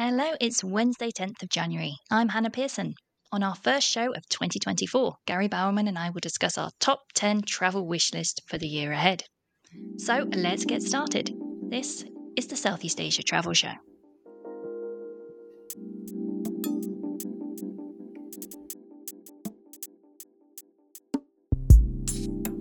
Hello, it's Wednesday, 10th of January. I'm Hannah Pearson. On our first show of 2024, Gary Bowerman and I will discuss our top 10 travel wish list for the year ahead. So let's get started. This is the Southeast Asia Travel Show.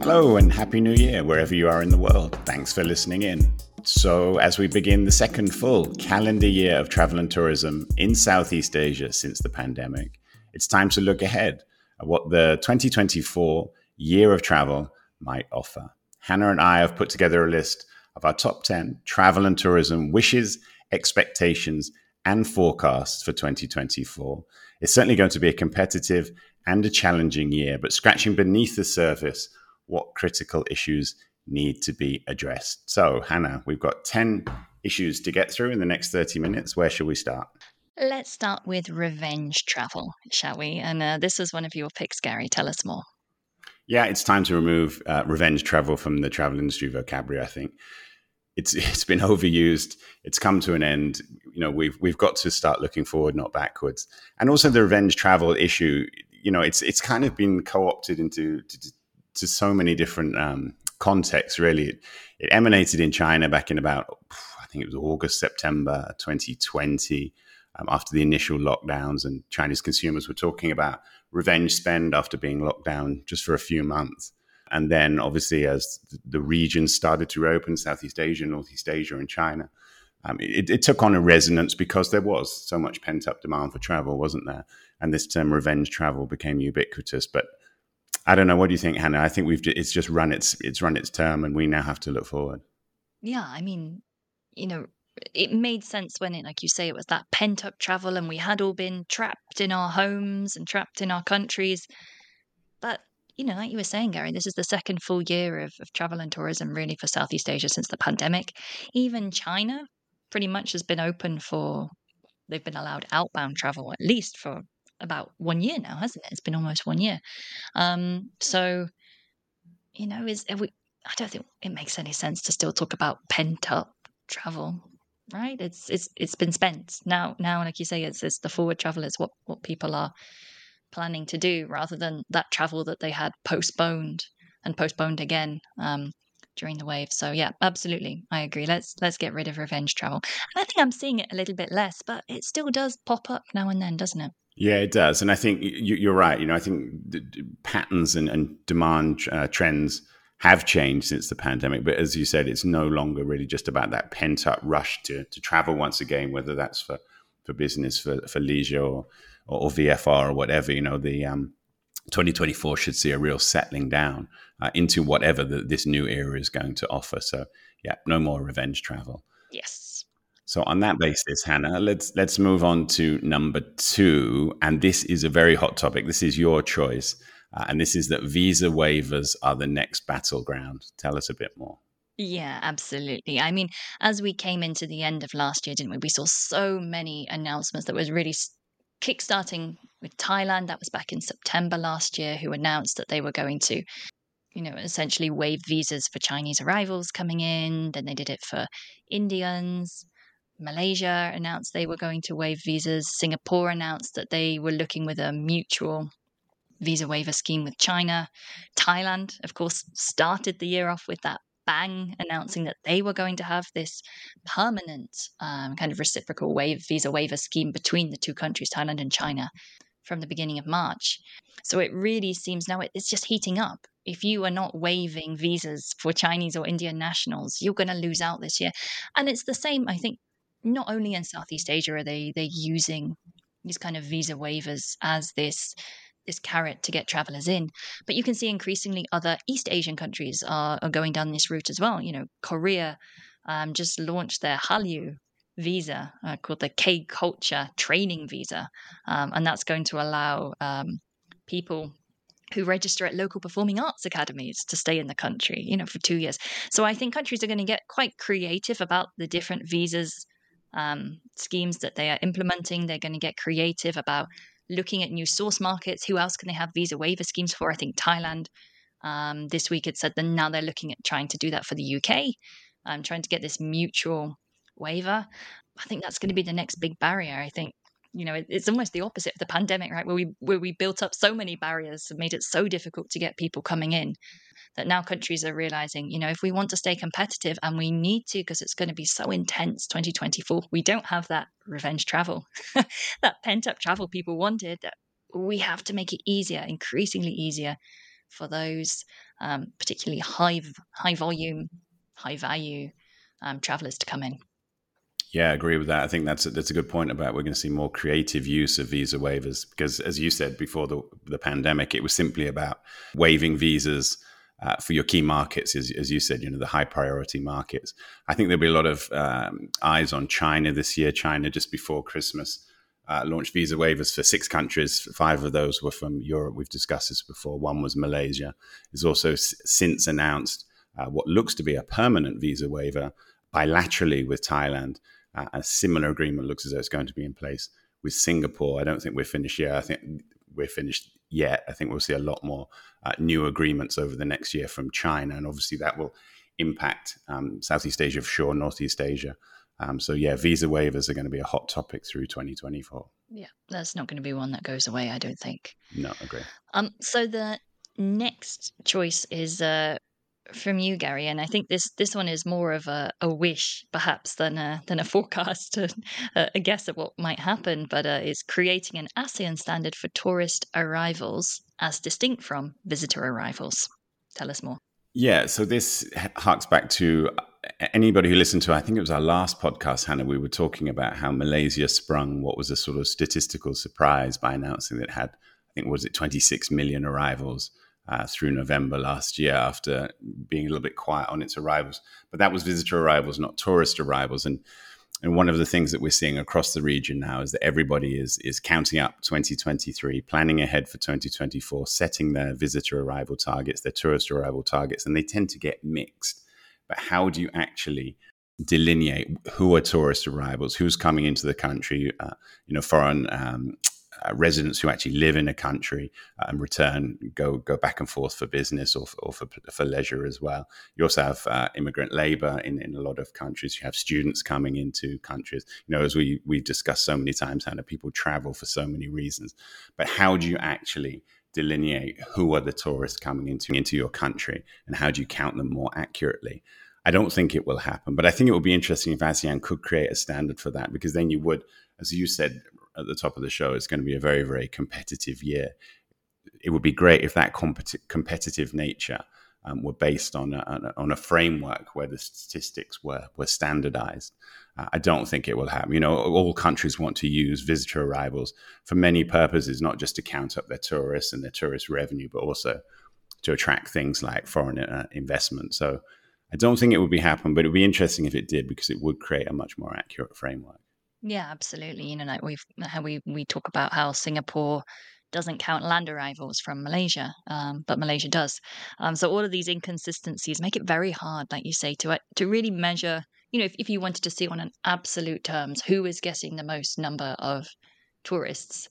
Hello and Happy New Year, wherever you are in the world. Thanks for listening in. So, as we begin the second full calendar year of travel and tourism in Southeast Asia since the pandemic, it's time to look ahead at what the 2024 year of travel might offer. Hannah and I have put together a list of our top 10 travel and tourism wishes, expectations, and forecasts for 2024. It's certainly going to be a competitive and a challenging year, but scratching beneath the surface, what critical issues need to be addressed. So, Hannah, we've got 10 issues to get through in the next 30 minutes. Where shall we start? Let's start with revenge travel, shall we? And uh, this is one of your picks, Gary. Tell us more. Yeah, it's time to remove uh, revenge travel from the travel industry vocabulary. I think it's it's been overused. It's come to an end. You know, we've we've got to start looking forward, not backwards. And also the revenge travel issue. You know, it's it's kind of been co-opted into to, to so many different um, context, really. It, it, emanated in China back in about, I think it was August, September 2020, um, after the initial lockdowns, and Chinese consumers were talking about revenge spend after being locked down just for a few months. And then, obviously, as the regions started to reopen, Southeast Asia, Northeast Asia, and China, um, it, it, took on a resonance because there was so much pent up demand for travel, wasn't there? And this term revenge travel became ubiquitous. But I don't know. What do you think, Hannah? I think we've it's just run its it's run its term, and we now have to look forward. Yeah, I mean, you know, it made sense when it, like you say, it was that pent up travel, and we had all been trapped in our homes and trapped in our countries. But you know, like you were saying, Gary, this is the second full year of, of travel and tourism really for Southeast Asia since the pandemic. Even China pretty much has been open for they've been allowed outbound travel at least for about one year now, hasn't it? It's been almost one year. Um, so, you know, is we, I don't think it makes any sense to still talk about pent up travel, right? It's it's it's been spent now. Now, like you say, it's it's the forward travel. It's what what people are planning to do rather than that travel that they had postponed and postponed again um, during the wave. So yeah, absolutely, I agree. Let's let's get rid of revenge travel. And I think I'm seeing it a little bit less, but it still does pop up now and then, doesn't it? Yeah, it does, and I think you, are right. You know, I think patterns and, and demand uh, trends have changed since the pandemic. But as you said, it's no longer really just about that pent up rush to to travel once again, whether that's for for business, for for leisure, or or, VFR or whatever. You know, the um, 2024 should see a real settling down uh, into whatever the, this new era is going to offer. So, yeah, no more revenge travel. Yes. So on that basis, Hannah, let's let's move on to number two, and this is a very hot topic. This is your choice, uh, and this is that visa waivers are the next battleground. Tell us a bit more. Yeah, absolutely. I mean, as we came into the end of last year, didn't we? We saw so many announcements that was really kickstarting with Thailand. That was back in September last year, who announced that they were going to you know, essentially waive visas for Chinese arrivals coming in. Then they did it for Indians. Malaysia announced they were going to waive visas. Singapore announced that they were looking with a mutual visa waiver scheme with China. Thailand, of course, started the year off with that bang, announcing that they were going to have this permanent um, kind of reciprocal wave visa waiver scheme between the two countries, Thailand and China, from the beginning of March. So it really seems now it's just heating up. If you are not waiving visas for Chinese or Indian nationals, you're going to lose out this year. And it's the same, I think, not only in Southeast Asia are they they using these kind of visa waivers as this this carrot to get travelers in. But you can see increasingly other East Asian countries are, are going down this route as well. You know, Korea um, just launched their Hallyu visa uh, called the K Culture Training Visa, um, and that's going to allow um, people who register at local performing arts academies to stay in the country, you know, for two years. So I think countries are going to get quite creative about the different visas um, schemes that they are implementing. They're going to get creative about looking at new source markets. Who else can they have visa waiver schemes for? I think Thailand. Um, this week it said that now they're looking at trying to do that for the UK, um, trying to get this mutual waiver. I think that's going to be the next big barrier. I think you know it's almost the opposite of the pandemic, right? Where we where we built up so many barriers and made it so difficult to get people coming in that now countries are realizing, you know, if we want to stay competitive and we need to because it's going to be so intense 2024, we don't have that revenge travel, that pent up travel people wanted. That we have to make it easier, increasingly easier for those um, particularly high high volume, high value um, travelers to come in. Yeah, I agree with that. I think that's a, that's a good point about we're going to see more creative use of visa waivers because, as you said before the the pandemic, it was simply about waiving visas uh, for your key markets, as, as, you said, you know the high priority markets. I think there'll be a lot of um, eyes on China this year. China just before Christmas uh, launched visa waivers for six countries. Five of those were from Europe. We've discussed this before. One was Malaysia. It's also s- since announced uh, what looks to be a permanent visa waiver bilaterally with Thailand. Uh, a similar agreement looks as though it's going to be in place with Singapore. I don't think we're finished yet. I think we're finished yet. I think we'll see a lot more uh, new agreements over the next year from China, and obviously that will impact um, Southeast Asia for sure, Northeast Asia. Um, so yeah, visa waivers are going to be a hot topic through 2024. Yeah, that's not going to be one that goes away. I don't think. No, agree. Um, so the next choice is uh, from you, Gary, and I think this this one is more of a, a wish, perhaps, than a than a forecast, a, a guess at what might happen. But uh, it's creating an ASEAN standard for tourist arrivals, as distinct from visitor arrivals. Tell us more. Yeah, so this harks back to uh, anybody who listened to. I think it was our last podcast, Hannah. We were talking about how Malaysia sprung what was a sort of statistical surprise by announcing that it had, I think, was it 26 million arrivals uh, through November last year after being a little bit quiet on its arrivals. But that was visitor arrivals, not tourist arrivals. And and one of the things that we're seeing across the region now is that everybody is is counting up 2023, planning ahead for 2024, setting their visitor arrival targets, their tourist arrival targets, and they tend to get mixed. But how do you actually delineate who are tourist arrivals, who's coming into the country, uh, you know, foreign um, uh, residents who actually live in a country uh, and return go go back and forth for business or for, or for, for leisure as well. You also have uh, immigrant labor in, in a lot of countries. You have students coming into countries. You know, as we we've discussed so many times, how people travel for so many reasons. But how do you actually delineate who are the tourists coming into into your country and how do you count them more accurately? I don't think it will happen, but I think it would be interesting if ASEAN could create a standard for that because then you would, as you said, at the top of the show, it's going to be a very, very competitive year. It would be great if that competi- competitive nature um, were based on a, on a framework where the statistics were were standardized. Uh, I don't think it will happen. You know, all countries want to use visitor arrivals for many purposes, not just to count up their tourists and their tourist revenue, but also to attract things like foreign uh, investment. So I don't think it would be happen, but it would be interesting if it did because it would create a much more accurate framework. Yeah, absolutely. You know, like we've how we we talk about how Singapore doesn't count land arrivals from Malaysia, um, but Malaysia does. Um, so all of these inconsistencies make it very hard, like you say, to uh, to really measure. You know, if, if you wanted to see on an absolute terms who is getting the most number of tourists,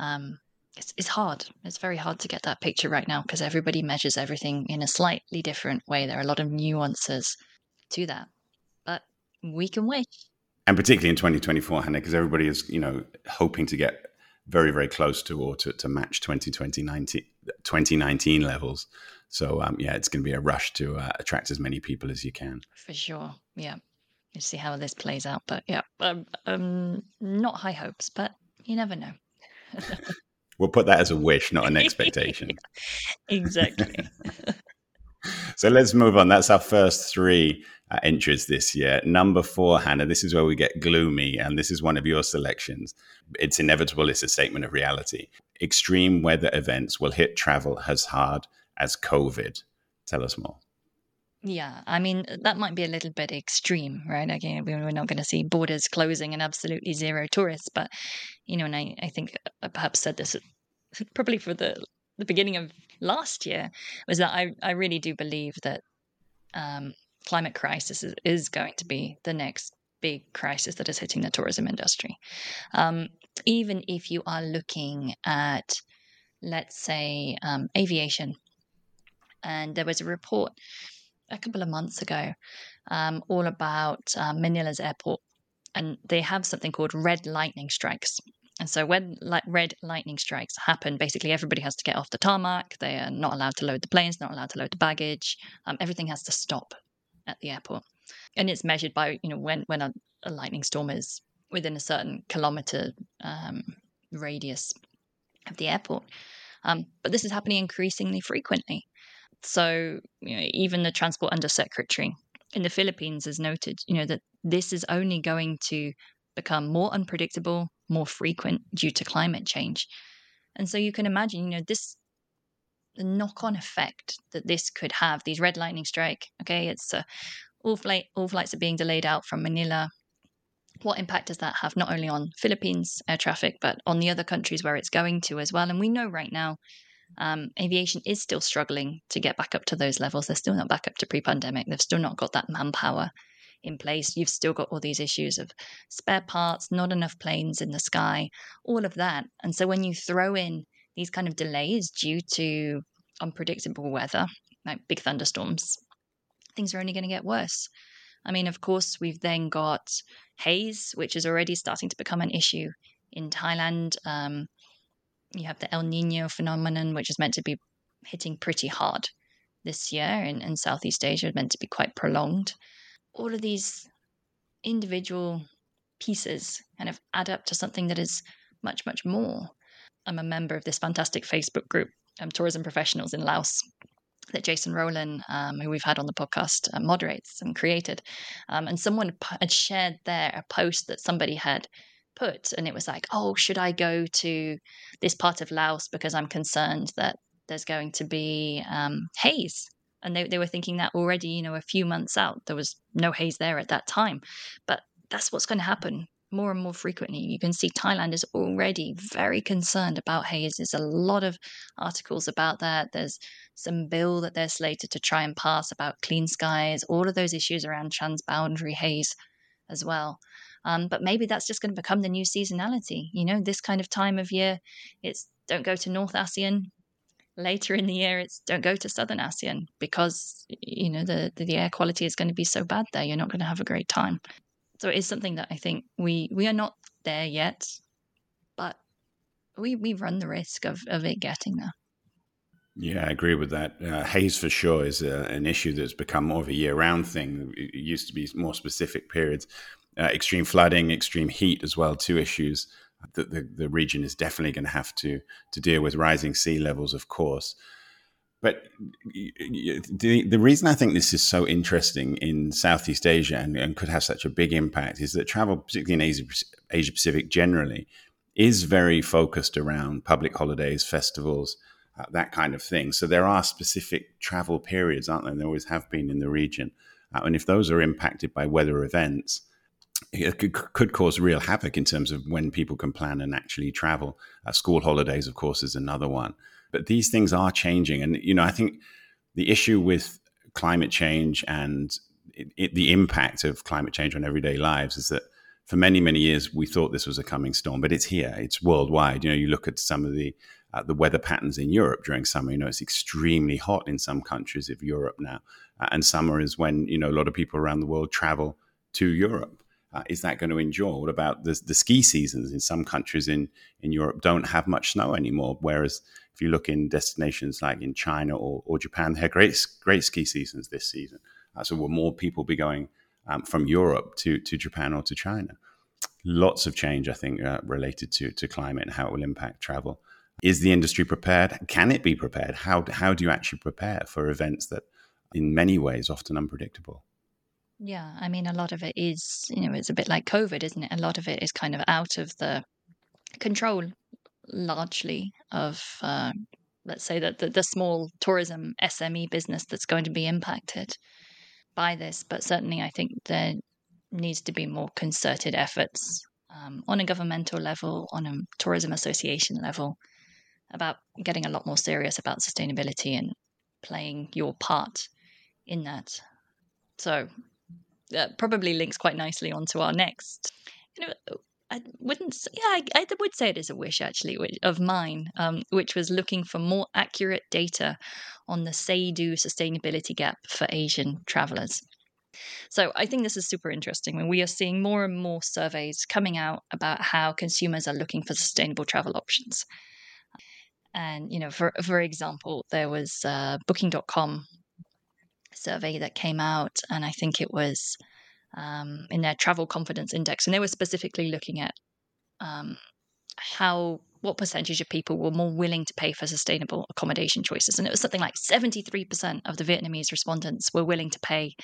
um, it's it's hard. It's very hard to get that picture right now because everybody measures everything in a slightly different way. There are a lot of nuances to that, but we can wish and particularly in 2024, Hannah, because everybody is, you know, hoping to get very, very close to or to, to match 2020, 2019 levels. So, um, yeah, it's going to be a rush to uh, attract as many people as you can. For sure. Yeah. You see how this plays out. But yeah, um, um, not high hopes, but you never know. we'll put that as a wish, not an expectation. exactly. so let's move on. That's our first three uh, entries this year. Number four, Hannah, this is where we get gloomy, and this is one of your selections. It's inevitable, it's a statement of reality. Extreme weather events will hit travel as hard as COVID. Tell us more. Yeah, I mean, that might be a little bit extreme, right? Again, we're not going to see borders closing and absolutely zero tourists, but, you know, and I, I think I perhaps said this probably for the, the beginning of last year, was that I, I really do believe that um, climate crisis is, is going to be the next big crisis that is hitting the tourism industry. Um, even if you are looking at, let's say, um, aviation, and there was a report a couple of months ago um, all about uh, Manila's airport and they have something called red lightning strikes. And so when like red lightning strikes happen, basically everybody has to get off the tarmac. They are not allowed to load the planes, not allowed to load the baggage. Um, everything has to stop at the airport, and it's measured by you know when when a, a lightning storm is within a certain kilometer um, radius of the airport. Um, but this is happening increasingly frequently. So you know, even the transport undersecretary in the Philippines has noted, you know, that this is only going to become more unpredictable, more frequent due to climate change. And so you can imagine, you know, this the knock-on effect that this could have. These red lightning strike. Okay, it's uh, all flight all flights are being delayed out from Manila. What impact does that have not only on Philippines air traffic but on the other countries where it's going to as well? And we know right now um, aviation is still struggling to get back up to those levels. They're still not back up to pre pandemic. They've still not got that manpower in place. You've still got all these issues of spare parts, not enough planes in the sky, all of that. And so when you throw in these kind of delays due to unpredictable weather, like big thunderstorms, things are only going to get worse. I mean, of course, we've then got haze, which is already starting to become an issue in Thailand. Um, you have the El Nino phenomenon, which is meant to be hitting pretty hard this year in, in Southeast Asia, meant to be quite prolonged. All of these individual pieces kind of add up to something that is much, much more. I'm a member of this fantastic Facebook group, um, Tourism Professionals in Laos, that Jason Rowland, um, who we've had on the podcast, uh, moderates and created. Um, and someone had shared there a post that somebody had put and it was like oh should i go to this part of laos because i'm concerned that there's going to be um, haze? And they, they were thinking that already you know a few months out there was no haze there at that time. But that's what's going to happen more and more frequently you can see thailand is already very concerned about haze there's a lot of articles about that there's some bill that they're slated to try and pass about clean skies all of those issues around transboundary haze as well um, but maybe that's just going to become the new seasonality. You know, this kind of time of year, it's don't go to North ASEAN. Later in the year, it's don't go to Southern ASEAN because you know the, the, the air quality is going to be so bad there. You're not going to have a great time. So it is something that I think we we are not there yet, but we we run the risk of of it getting there. Yeah, I agree with that. Uh, haze for sure is a, an issue that's become more of a year round thing. It used to be more specific periods uh, extreme flooding, extreme heat as well, two issues that the, the region is definitely going to have to to deal with rising sea levels, of course. But the, the reason I think this is so interesting in Southeast Asia and, and could have such a big impact is that travel, particularly in Asia, Asia Pacific generally, is very focused around public holidays, festivals, uh, that kind of thing. So there are specific travel periods, aren't there? There always have been in the region. Uh, and if those are impacted by weather events, it could, could, cause real havoc in terms of when people can plan and actually travel. Uh, school holidays, of course, is another one. But these things are changing. And, you know, I think the issue with climate change and it, it, the impact of climate change on everyday lives is that for many, many years, we thought this was a coming storm, but it's here. It's worldwide. You know, you look at some of the uh, the weather patterns in Europe during summer. You know, it's extremely hot in some countries of Europe now, uh, and summer is when you know a lot of people around the world travel to Europe uh, is that going to endure? What about the, the ski seasons in some countries in, in Europe don't have much snow anymore? Whereas you look in destinations like in China or, or Japan, they had great, great ski seasons this season. Uh, so will more people be going um, from Europe to, to Japan or to China? Lots of change, I think, uh, related to, to climate and how it will impact travel. Is the industry prepared? Can it be prepared? How, how do you actually prepare for events that, in many ways, often unpredictable? Yeah, I mean, a lot of it is, you know, it's a bit like COVID, isn't it? A lot of it is kind of out of the control, largely, of, uh, let's say, that the, the small tourism SME business that's going to be impacted by this. But certainly, I think there needs to be more concerted efforts um, on a governmental level, on a tourism association level, about getting a lot more serious about sustainability and playing your part in that. So that probably links quite nicely onto our next. You know, I wouldn't. Yeah, I, I, would say it is a wish actually of mine, um, which was looking for more accurate data on the Say-Do sustainability gap for Asian travelers. So I think this is super interesting when we are seeing more and more surveys coming out about how consumers are looking for sustainable travel options. And you know, for for example, there was a Booking.com survey that came out, and I think it was um, in their travel confidence index, and they were specifically looking at um, how what percentage of people were more willing to pay for sustainable accommodation choices. And it was something like 73% of the Vietnamese respondents were willing to pay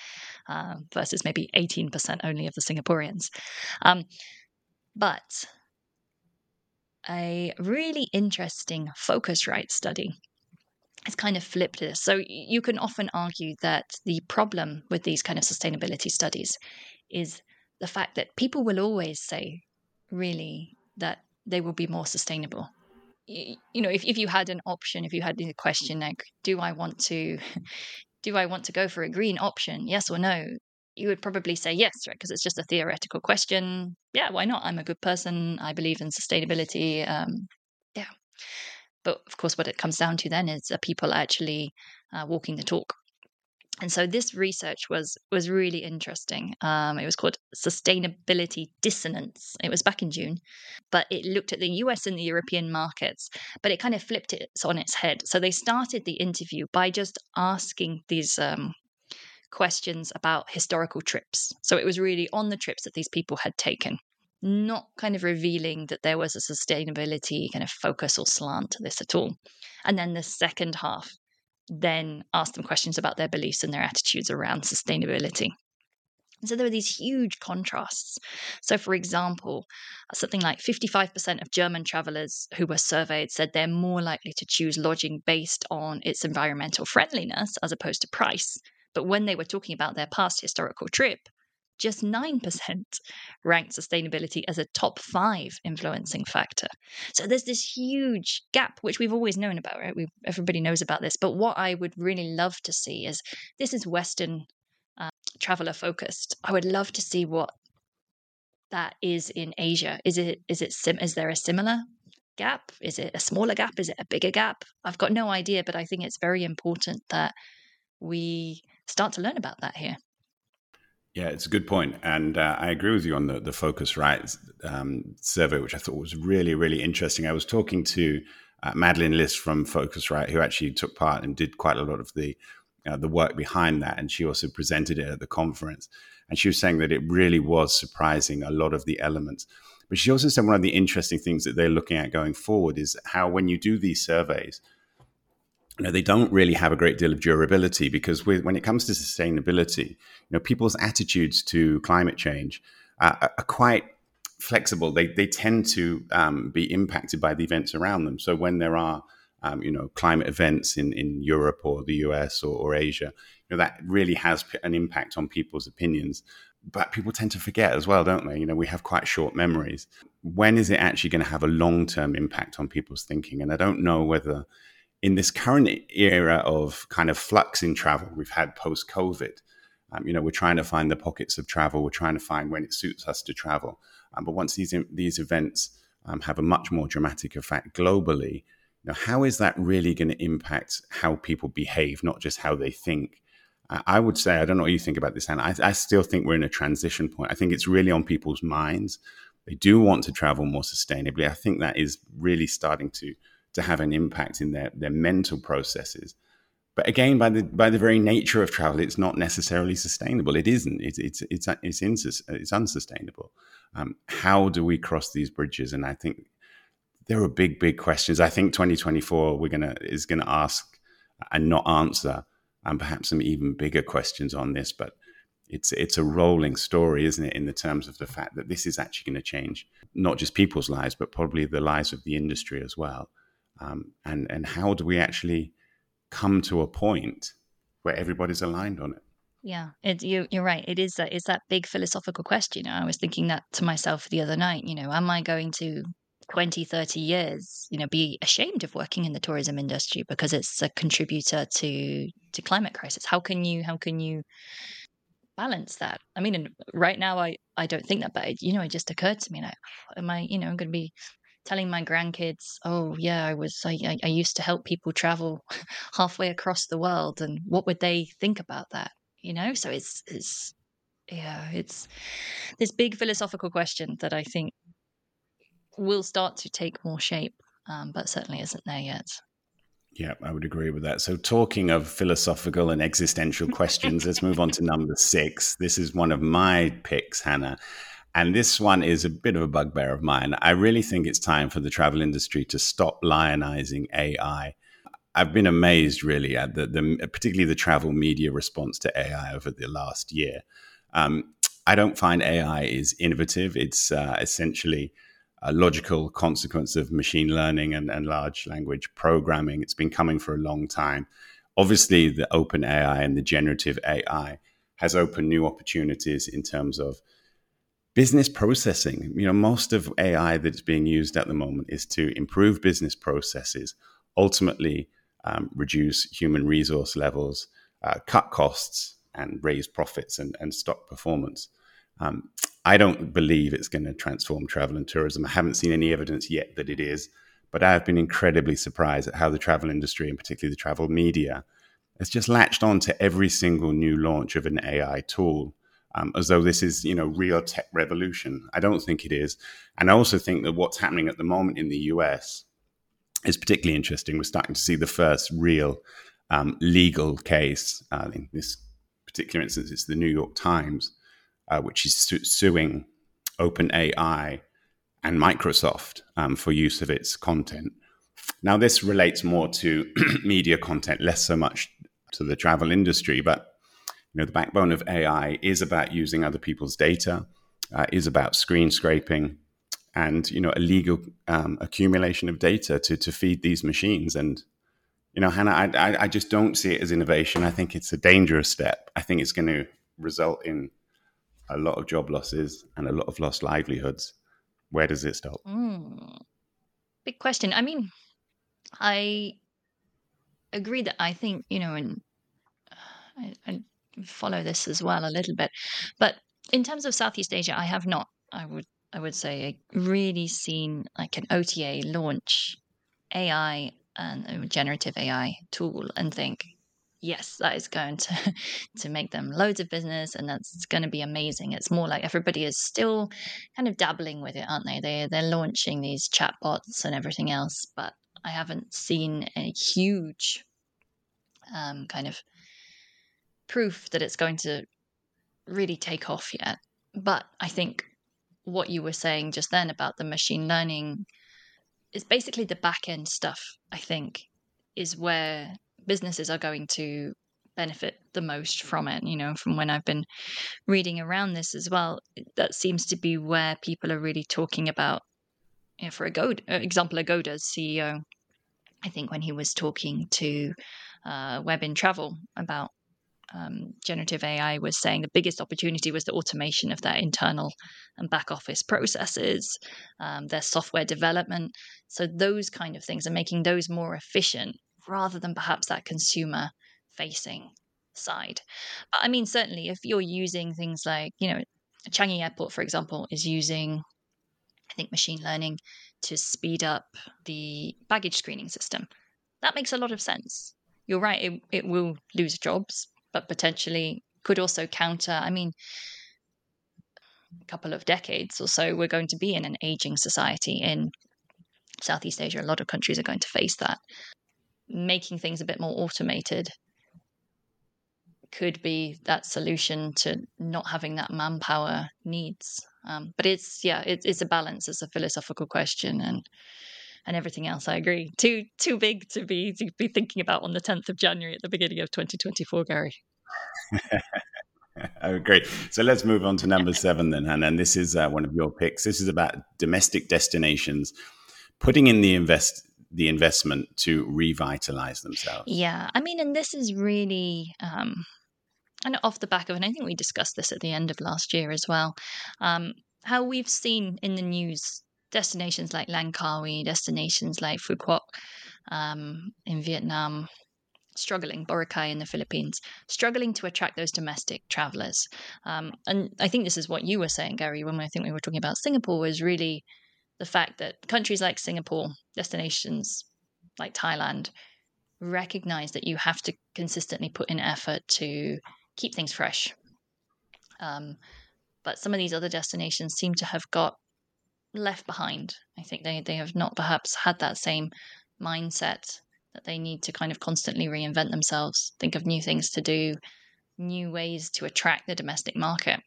uh, versus maybe 18% only of the Singaporeans. Um, but a really interesting Phocuswright study has kind of flipped this. So you can often argue that the problem with these kind of sustainability studies is the fact that people will always say, really, that they will be more sustainable. You, know, if, if you had an option, if you had the question like, do I want to do I want to go for a green option? Yes or no? You would probably say yes, right? Because it's just a theoretical question. Yeah, why not? I'm a good person. I believe in sustainability. Um, yeah. But of course, what it comes down to then is are people actually uh, walking the talk? and so this research was was really interesting. Um, it was called Sustainability Dissonance. It was back in June, but it looked at the US and the European markets, but it kind of flipped it on its head. So they started the interview by just asking these um, questions about historical trips. So it was really on the trips that these people had taken, not kind of revealing that there was a sustainability kind of focus or slant to this at all. And then the second half then ask them questions about their beliefs and their attitudes around sustainability. And so there are these huge contrasts. So, for example, something like 55% of German travelers who were surveyed said they're more likely to choose lodging based on its environmental friendliness as opposed to price. But when they were talking about their past historical trip, just 9% ranked sustainability as a top five influencing factor. So there's this huge gap, which we've always known about, right? We, everybody knows about this. But what I would really love to see is this is Western uh, traveler focused. I would love to see what that is in Asia. Is it is it sim- is there a similar gap? Is it a smaller gap? Is it a bigger gap? I've got no idea, but I think it's very important that we start to learn about that here. Yeah, it's a good point, and uh, I agree with you on the the Phocuswright um, survey, which I thought was really really interesting. I was talking to uh, Madeline List from Phocuswright, who actually took part and did quite a lot of the uh, the work behind that, and she also presented it at the conference. And she was saying that it really was surprising a lot of the elements. But she also said one of the interesting things that they're looking at going forward is how when you do these surveys, you know, they don't really have a great deal of durability because with, when it comes to sustainability, you know, people's attitudes to climate change uh, are quite flexible. They, they tend to um, be impacted by the events around them. So when there are, um, you know, climate events in, in Europe or the US or, or Asia, you know, that really has an impact on people's opinions. But people tend to forget as well, don't they? You know, we have quite short memories. When is it actually going to have a long term impact on people's thinking? And I don't know whether in this current era of kind of flux in travel we've had post COVID, um, you know, we're trying to find the pockets of travel. We're trying to find when it suits us to travel. Um, but once these these events um, have a much more dramatic effect globally, know, how is that really going to impact how people behave, not just how they think? I would say, I don't know what you think about this, and I, I still think we're in a transition point. I think it's really on people's minds. They do want to travel more sustainably. I think that is really starting to to have an impact in their, their mental processes. But again, by the by the very nature of travel, it's not necessarily sustainable. It isn't. It's it's it's it's, insus- it's unsustainable. Um, how do we cross these bridges? And I think there are big, big questions. I think 2024 we're gonna is gonna ask and not answer, and perhaps some even bigger questions on this. But it's it's a rolling story, isn't it? In the terms of the fact that this is actually going to change not just people's lives, but probably the lives of the industry as well um, and and how do we actually come to a point where everybody's aligned on it? Yeah, it, you, you're right. It is that it's that big philosophical question. I was thinking that to myself the other night. You know, am I going to 20, 30 years, you know, be ashamed of working in the tourism industry because it's a contributor to to climate crisis? How can you how can you balance that? I mean, right now I I don't think that, but it, you know, it just occurred to me like, am I, you know, I'm going to be telling my grandkids, "Oh yeah, I was I, I used to help people travel halfway across the world," and what would they think about that? You know, so it's it's Yeah, it's this big philosophical question that I think will start to take more shape, um, but certainly isn't there yet. Yeah, I would agree with that. So, talking of philosophical and existential questions, let's move on to number six. This is one of my picks, Hannah. And this one is a bit of a bugbear of mine. I really think it's time for the travel industry to stop lionizing AI. I've been amazed really at the, the particularly the travel media response to AI over the last year. Um, I don't find AI is innovative. It's uh, essentially a logical consequence of machine learning and, and large language programming. It's been coming for a long time. Obviously, the open AI and the generative AI has opened new opportunities in terms of business processing. You know, most of AI that's being used at the moment is to improve business processes, ultimately um, reduce human resource levels, uh, cut costs, and raise profits and, and stock performance. Um, I don't believe it's going to transform travel and tourism. I haven't seen any evidence yet that it is, but I have been incredibly surprised at how the travel industry, and particularly the travel media, has just latched on to every single new launch of an AI tool. Um, as though this is, you know, real tech revolution. I don't think it is, and I also think that what's happening at the moment in the US is particularly interesting. We're starting to see the first real um, legal case. Uh, in this particular instance, it's the New York Times, uh, which is su- suing OpenAI and Microsoft um, for use of its content. Now, this relates more to media content, less so much to the travel industry, but you know, the backbone of AI is about using other people's data, uh, is about screen scraping, and you know, illegal um, accumulation of data to to feed these machines. And you know, Hannah, I, I, I just don't see it as innovation. I think it's a dangerous step. I think it's going to result in a lot of job losses and a lot of lost livelihoods. Where does it stop? Mm. Big question. I mean, I agree that I think, you know, and I, I follow this as well a little bit, but in terms of Southeast Asia, I have not, I would, I would say, really seen like an OTA launch AI and a generative AI tool and think, yes, that is going to to make them loads of business, and that's going to be amazing. It's more like everybody is still kind of dabbling with it, aren't they? They they're launching these chatbots and everything else, but I haven't seen a huge um, kind of proof that it's going to really take off yet. But I think what you were saying just then about the machine learning is basically the back end stuff. I think is where businesses are going to benefit the most from it. You know, from when I've been reading around this as well, that seems to be where people are really talking about. You know, for uh, example, Agoda's CEO, I think when he was talking to uh, Web in Travel about um, generative AI was saying the biggest opportunity was the automation of their internal and back office processes, um, their software development. So, those kind of things and making those more efficient rather than perhaps that consumer facing side. But I mean, certainly, if you're using things like, you know, Changi Airport, for example, is using, I think, machine learning to speed up the baggage screening system. That makes a lot of sense. You're right, it, it will lose jobs, but potentially could also counter. I mean, a couple of decades or so, we're going to be in an aging society in Southeast Asia. A lot of countries are going to face that making things a bit more automated could be that solution to not having that manpower needs. Um, but it's yeah, it, it's a balance. It's a philosophical question, and and everything else. I agree. Too too big to be to be thinking about on the tenth of January at the beginning of 2024, Gary. I agree. So let's move on to number seven then, Hannah. And this is uh, one of your picks. This is about domestic destinations putting in the invest the investment to revitalize themselves. Yeah, I mean, and this is really um, and off the back of, and I think we discussed this at the end of last year as well, um, how we've seen in the news destinations like Langkawi, destinations like Phu Quoc um, in Vietnam, struggling, Boracay in the Philippines, struggling to attract those domestic travelers. Um, and I think this is what you were saying, Gary, when I think we were talking about Singapore, was really the fact that countries like Singapore, destinations like Thailand, recognize that you have to consistently put in effort to keep things fresh. Um, but some of these other destinations seem to have got left behind. I think they, they have not perhaps had that same mindset that they need to kind of constantly reinvent themselves, think of new things to do, new ways to attract the domestic market.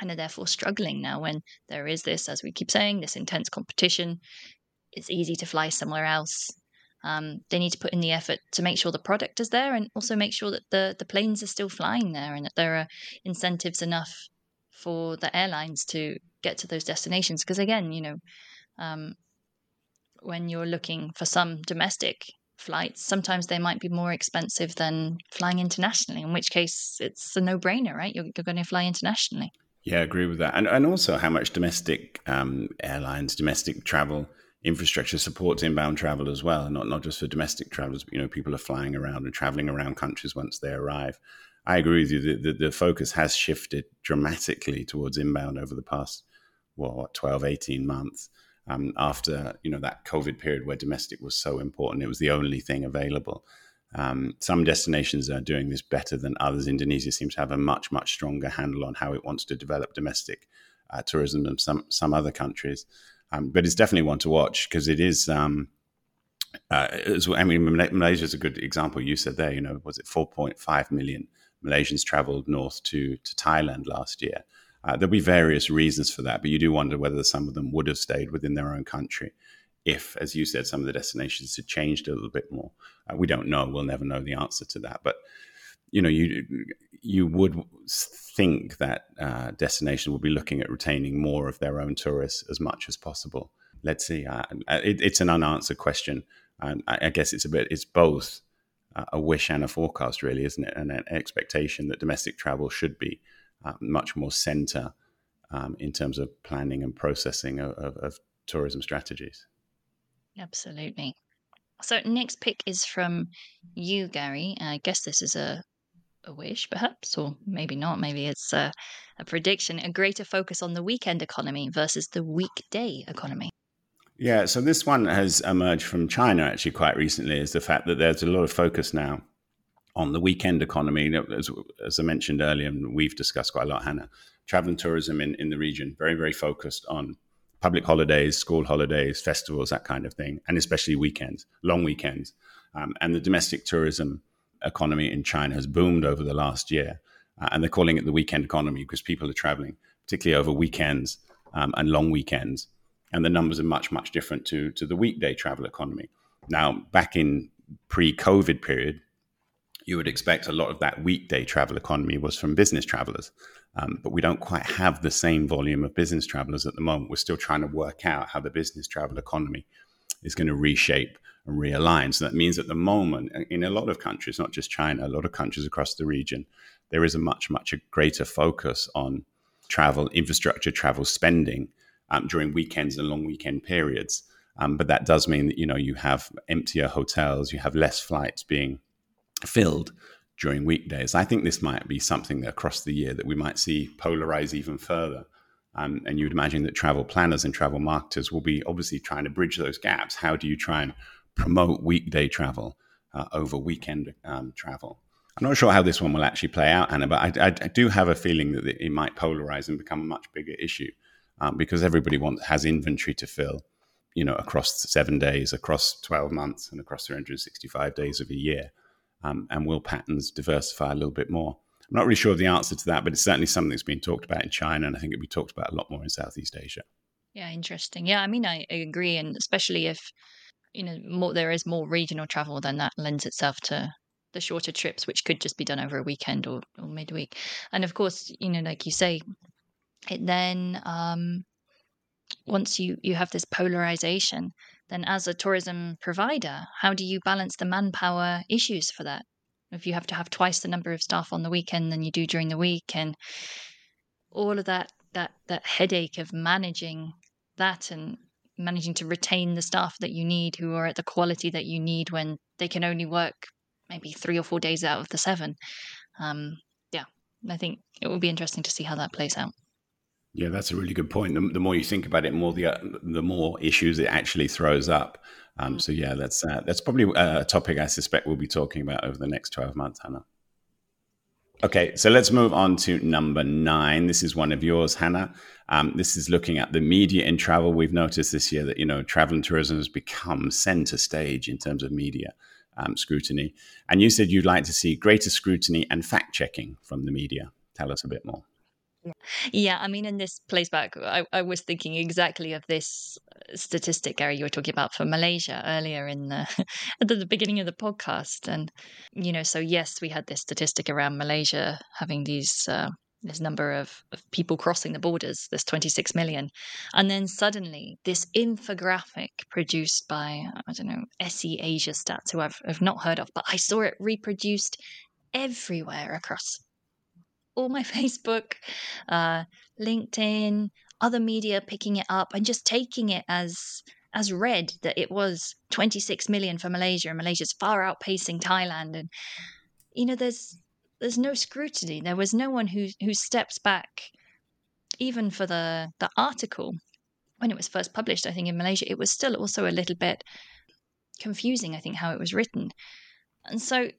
And are therefore struggling now when there is this, as we keep saying, this intense competition. It's easy to fly somewhere else. Um, they need to put in the effort to make sure the product is there and also make sure that the, the planes are still flying there and that there are incentives enough for the airlines to get to those destinations. Because again, you know, um, when you're looking for some domestic flights, sometimes they might be more expensive than flying internationally, in which case it's a no brainer, right? You're, you're, going to fly internationally. Yeah, I agree with that. And, and also how much domestic um, airlines, domestic travel infrastructure supports inbound travel as well, not, not just for domestic travelers, but, you know, people are flying around and traveling around countries once they arrive. I agree with you. that the, the focus has shifted dramatically towards inbound over the past, what, 12, 18 months um, after you know that COVID period where domestic was so important. It was the only thing available. Um, some destinations are doing this better than others. Indonesia seems to have a much much stronger handle on how it wants to develop domestic uh, tourism than some some other countries. Um, but it's definitely one to watch because it is. Um, uh, I mean, Malaysia is a good example. You said there, you know, was it 4.5 million Malaysians traveled north to to Thailand last year? Uh, there'll be various reasons for that, but you do wonder whether some of them would have stayed within their own country if, as you said, some of the destinations had changed a little bit more. Uh, we don't know. We'll never know the answer to that. But you know, you you would think that uh, destination will be looking at retaining more of their own tourists as much as possible. Let's see. Uh, it, it's an unanswered question, and I, I, guess it's a bit. It's both a wish and a forecast, really, isn't it? And an expectation that domestic travel should be uh, much more center um, in terms of planning and processing of, of, of tourism strategies. Absolutely. So, next pick is from you, Gary. I guess this is a, a wish, perhaps, or maybe not. Maybe it's a, a prediction a greater focus on the weekend economy versus the weekday economy. Yeah, so this one has emerged from China actually quite recently, is the fact that there's a lot of focus now on the weekend economy. As, as I mentioned earlier, and we've discussed quite a lot, Hannah, travel and tourism in, in the region, very, very focused on public holidays, school holidays, festivals, that kind of thing, and especially weekends, long weekends. Um, and the domestic tourism economy in China has boomed over the last year. Uh, and they're calling it the weekend economy because people are traveling, particularly over weekends um, and long weekends. And the numbers are much, much different to, to the weekday travel economy. Now, back in pre COVID period, you would expect a lot of that weekday travel economy was from business travelers. Um, but we don't quite have the same volume of business travelers at the moment. We're still trying to work out how the business travel economy is going to reshape and realign. So that means at the moment, in a lot of countries, not just China, a lot of countries across the region, there is a much, much greater focus on travel infrastructure, travel spending um, during weekends and long weekend periods. Um, but that does mean that you know you have emptier hotels, you have less flights being filled during weekdays. I think this might be something across the year that we might see polarize even further. Um, and you'd imagine that travel planners and travel marketers will be obviously trying to bridge those gaps. How do you try and promote weekday travel uh, over weekend um, travel? I'm not sure how this one will actually play out, Anna, but I, I, I do have a feeling that it might polarize and become a much bigger issue um, because everybody wants has inventory to fill, you know, across seven days, across 12 months, and across 365 days of a year um, and will patterns diversify a little bit more? I'm not really sure of the answer to that, but it's certainly something that's been talked about in China, and I think it'll be talked about a lot more in Southeast Asia. Yeah, interesting. Yeah, I mean, I, I agree, and especially if you know more, there is more regional travel, then that lends itself to the shorter trips, which could just be done over a weekend or, or midweek. And of course, you know, like you say, it then um, once you you have this polarization, then as a tourism provider, how do you balance the manpower issues for that? If you have to have twice the number of staff on the weekend than you do during the week, and all of that that that headache of managing that and managing to retain the staff that you need who are at the quality that you need when they can only work maybe three or four days out of the seven. Um, yeah, I think it will be interesting to see how that plays out. Yeah, that's a really good point. The, the more you think about it, more the uh, the more issues it actually throws up. Um, mm. so yeah, that's uh, that's probably a topic I suspect we'll be talking about over the next twelve months, Hannah. Okay, so let's move on to number nine. This is one of yours, Hannah. Um, this is looking at the media in travel. We've noticed this year that you know travel and tourism has become center stage in terms of media um, scrutiny. And you said you'd like to see greater scrutiny and fact checking from the media. Tell us a bit more. Yeah, I mean, in this plays back, I, I was thinking exactly of this uh, statistic, Gary, you were talking about for Malaysia earlier in the, at the beginning of the podcast. And, you know, so yes, we had this statistic around Malaysia having these, uh, this number of, of people crossing the borders, this 26 million. And then suddenly this infographic produced by, I don't know, SE Asia Stats, who I've, I've not heard of, but I saw it reproduced everywhere across all my Facebook, uh, LinkedIn, other media picking it up and just taking it as as read that it was 26 million for Malaysia and Malaysia's far outpacing Thailand. And you know there's there's no scrutiny. There was no one who who steps back even for the the article when it was first published I think in Malaysia. It was still also a little bit confusing I think how it was written. And so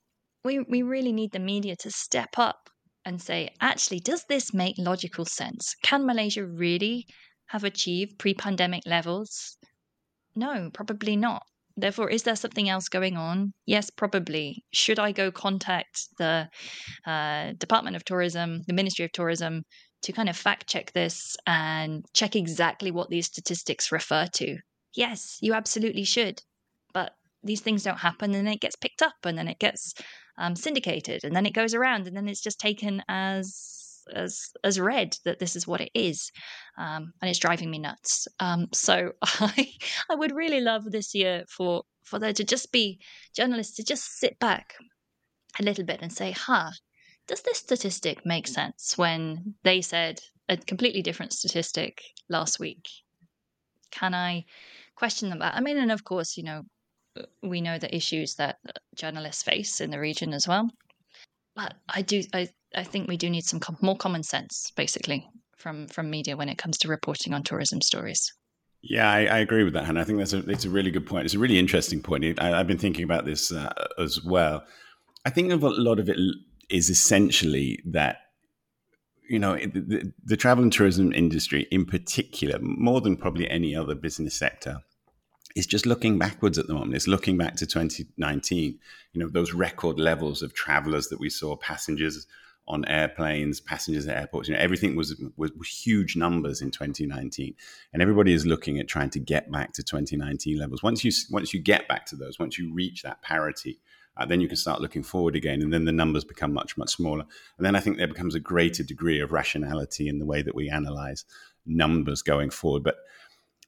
we we really need the media to step up and say, actually, does this make logical sense? Can Malaysia really have achieved pre pandemic levels? No, probably not. Therefore, is there something else going on? Yes, probably. Should I go contact the uh, Department of Tourism, the Ministry of Tourism, to kind of fact check this and check exactly what these statistics refer to? Yes, you absolutely should. But these things don't happen and it gets picked up and then it gets um, syndicated, and then it goes around, and then it's just taken as as as read that this is what it is, um, and it's driving me nuts. Um, so I I would really love this year for for there to just be journalists to just sit back a little bit and say, "Huh, does this statistic make sense?" When they said a completely different statistic last week, can I question them? I mean, and of course, you know, we know the issues that journalists face in the region as well. But I do, I, I think we do need some com- more common sense, basically, from from media when it comes to reporting on tourism stories. Yeah, I, I, agree with that, Hannah. I think that's a it's a really good point. It's a really interesting point. I, have been thinking about this uh, as well. I think a lot of it is essentially that you know the, the travel and tourism industry, in particular, more than probably any other business sector, is just looking backwards at the moment. It's looking back to 2019, you know, those record levels of travelers that we saw, passengers on airplanes, passengers at airports, you know, everything was, was, was huge numbers in 2019. And everybody is looking at trying to get back to 2019 levels. Once you, once you get back to those, once you reach that parity, uh, then you can start looking forward again. And then the numbers become much, much smaller. And then I think there becomes a greater degree of rationality in the way that we analyze numbers going forward. But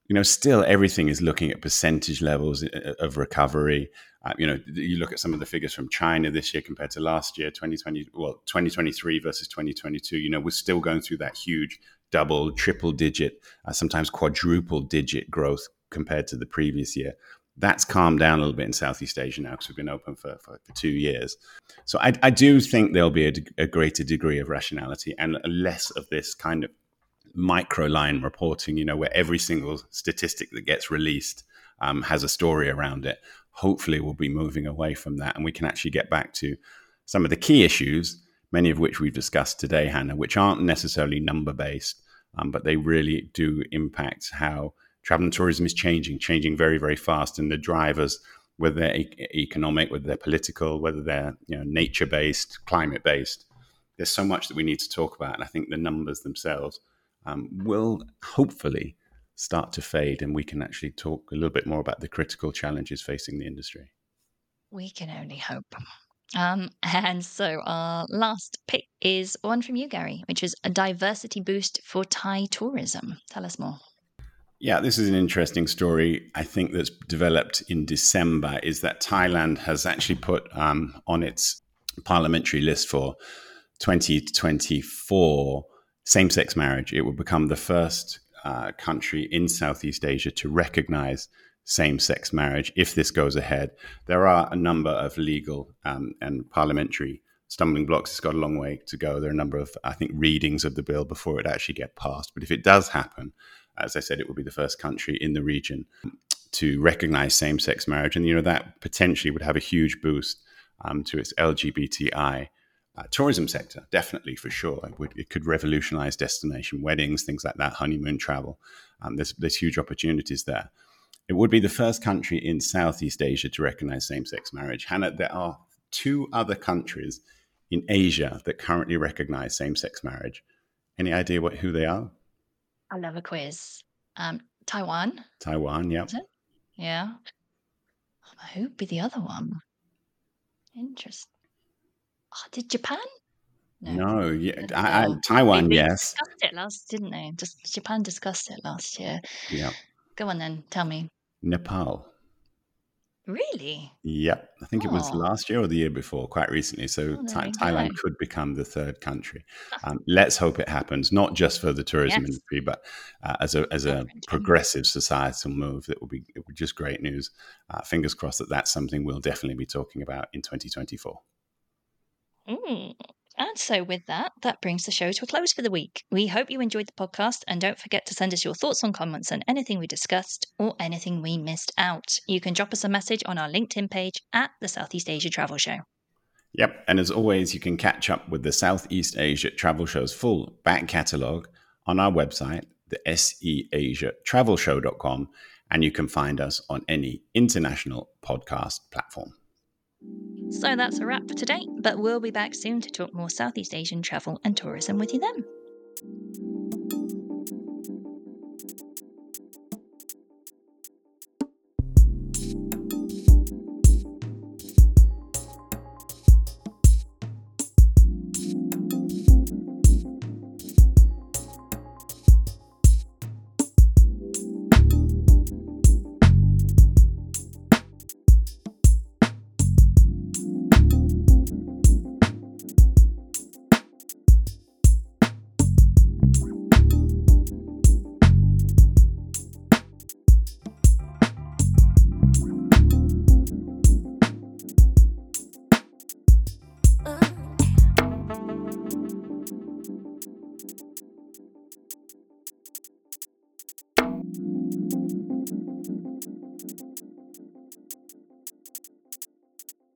you know, still everything is looking at percentage levels uh, of recovery. Uh, you know, you look at some of the figures from China this year compared to last year, 2020, well, 2023 versus 2022. You know, we're still going through that huge double, triple digit, uh, sometimes quadruple digit growth compared to the previous year. That's calmed down a little bit in Southeast Asia now because we've been open for, for, for two years. So I, I, do think there'll be a, a greater degree of rationality and less of this kind of micro line reporting, you know, where every single statistic that gets released um, has a story around it. Hopefully, we'll be moving away from that and we can actually get back to some of the key issues, many of which we've discussed today, Hannah, which aren't necessarily number based, um, but they really do impact how travel and tourism is changing, changing very, very fast. And the drivers, whether they're e- economic, whether they're political, whether they're you know, nature based, climate based, there's so much that we need to talk about. And I think the numbers themselves um, will hopefully start to fade and we can actually talk a little bit more about the critical challenges facing the industry. We can only hope. Um, and so our last pick is one from you, Gary, which is a diversity boost for Thai tourism. Tell us more. Yeah, this is an interesting story. I think that's developed in December. Is that Thailand has actually put um, on its parliamentary list for 2024 same sex marriage. It will become the first uh, country in Southeast Asia to recognize same sex marriage if this goes ahead. There are a number of legal um, and parliamentary stumbling blocks. It's got a long way to go. There are a number of, I think, readings of the bill before it actually get passed. But if it does happen, as I said, it will be the first country in the region to recognize same sex marriage. And, you know, that potentially would have a huge boost um, to its LGBTI uh, tourism sector, definitely for sure. It, would, it, could revolutionize destination weddings, things like that, honeymoon travel. Um, there's, there's huge opportunities there. It would be the first country in Southeast Asia to recognize same sex marriage. Hannah, there are two other countries in Asia that currently recognize same sex marriage. Any idea what who they are? I love a quiz. Um, Taiwan. Taiwan, yeah. Yeah. Who would be the other one? Interesting. Oh, did Japan? No, no yeah, I, I, Taiwan, they, they yes. Discussed it last, didn't they? Just Japan discussed it last year. Yeah. Go on then, tell me. Nepal. Really? Yep. I think oh. it was oh. last year or the year before, quite recently. So oh, Thailand go. could become the third country. Um, let's hope it happens, not just for the tourism yes. industry, but uh, as a as a progressive societal move. That will be it would just great news. Uh, fingers crossed that that's something we'll definitely be talking about in 2024. Mm. And so, with that, that brings the show to a close for the week. We hope you enjoyed the podcast and don't forget to send us your thoughts and comments on anything we discussed or anything we missed out. You can drop us a message on our LinkedIn page at the Southeast Asia Travel Show. Yep. And as always, you can catch up with the Southeast Asia Travel Show's full back catalogue on our website, the seasiatravelshow.com, and you can find us on any international podcast platform. So that's a wrap for today, but we'll be back soon to talk more Southeast Asian travel and tourism with you then.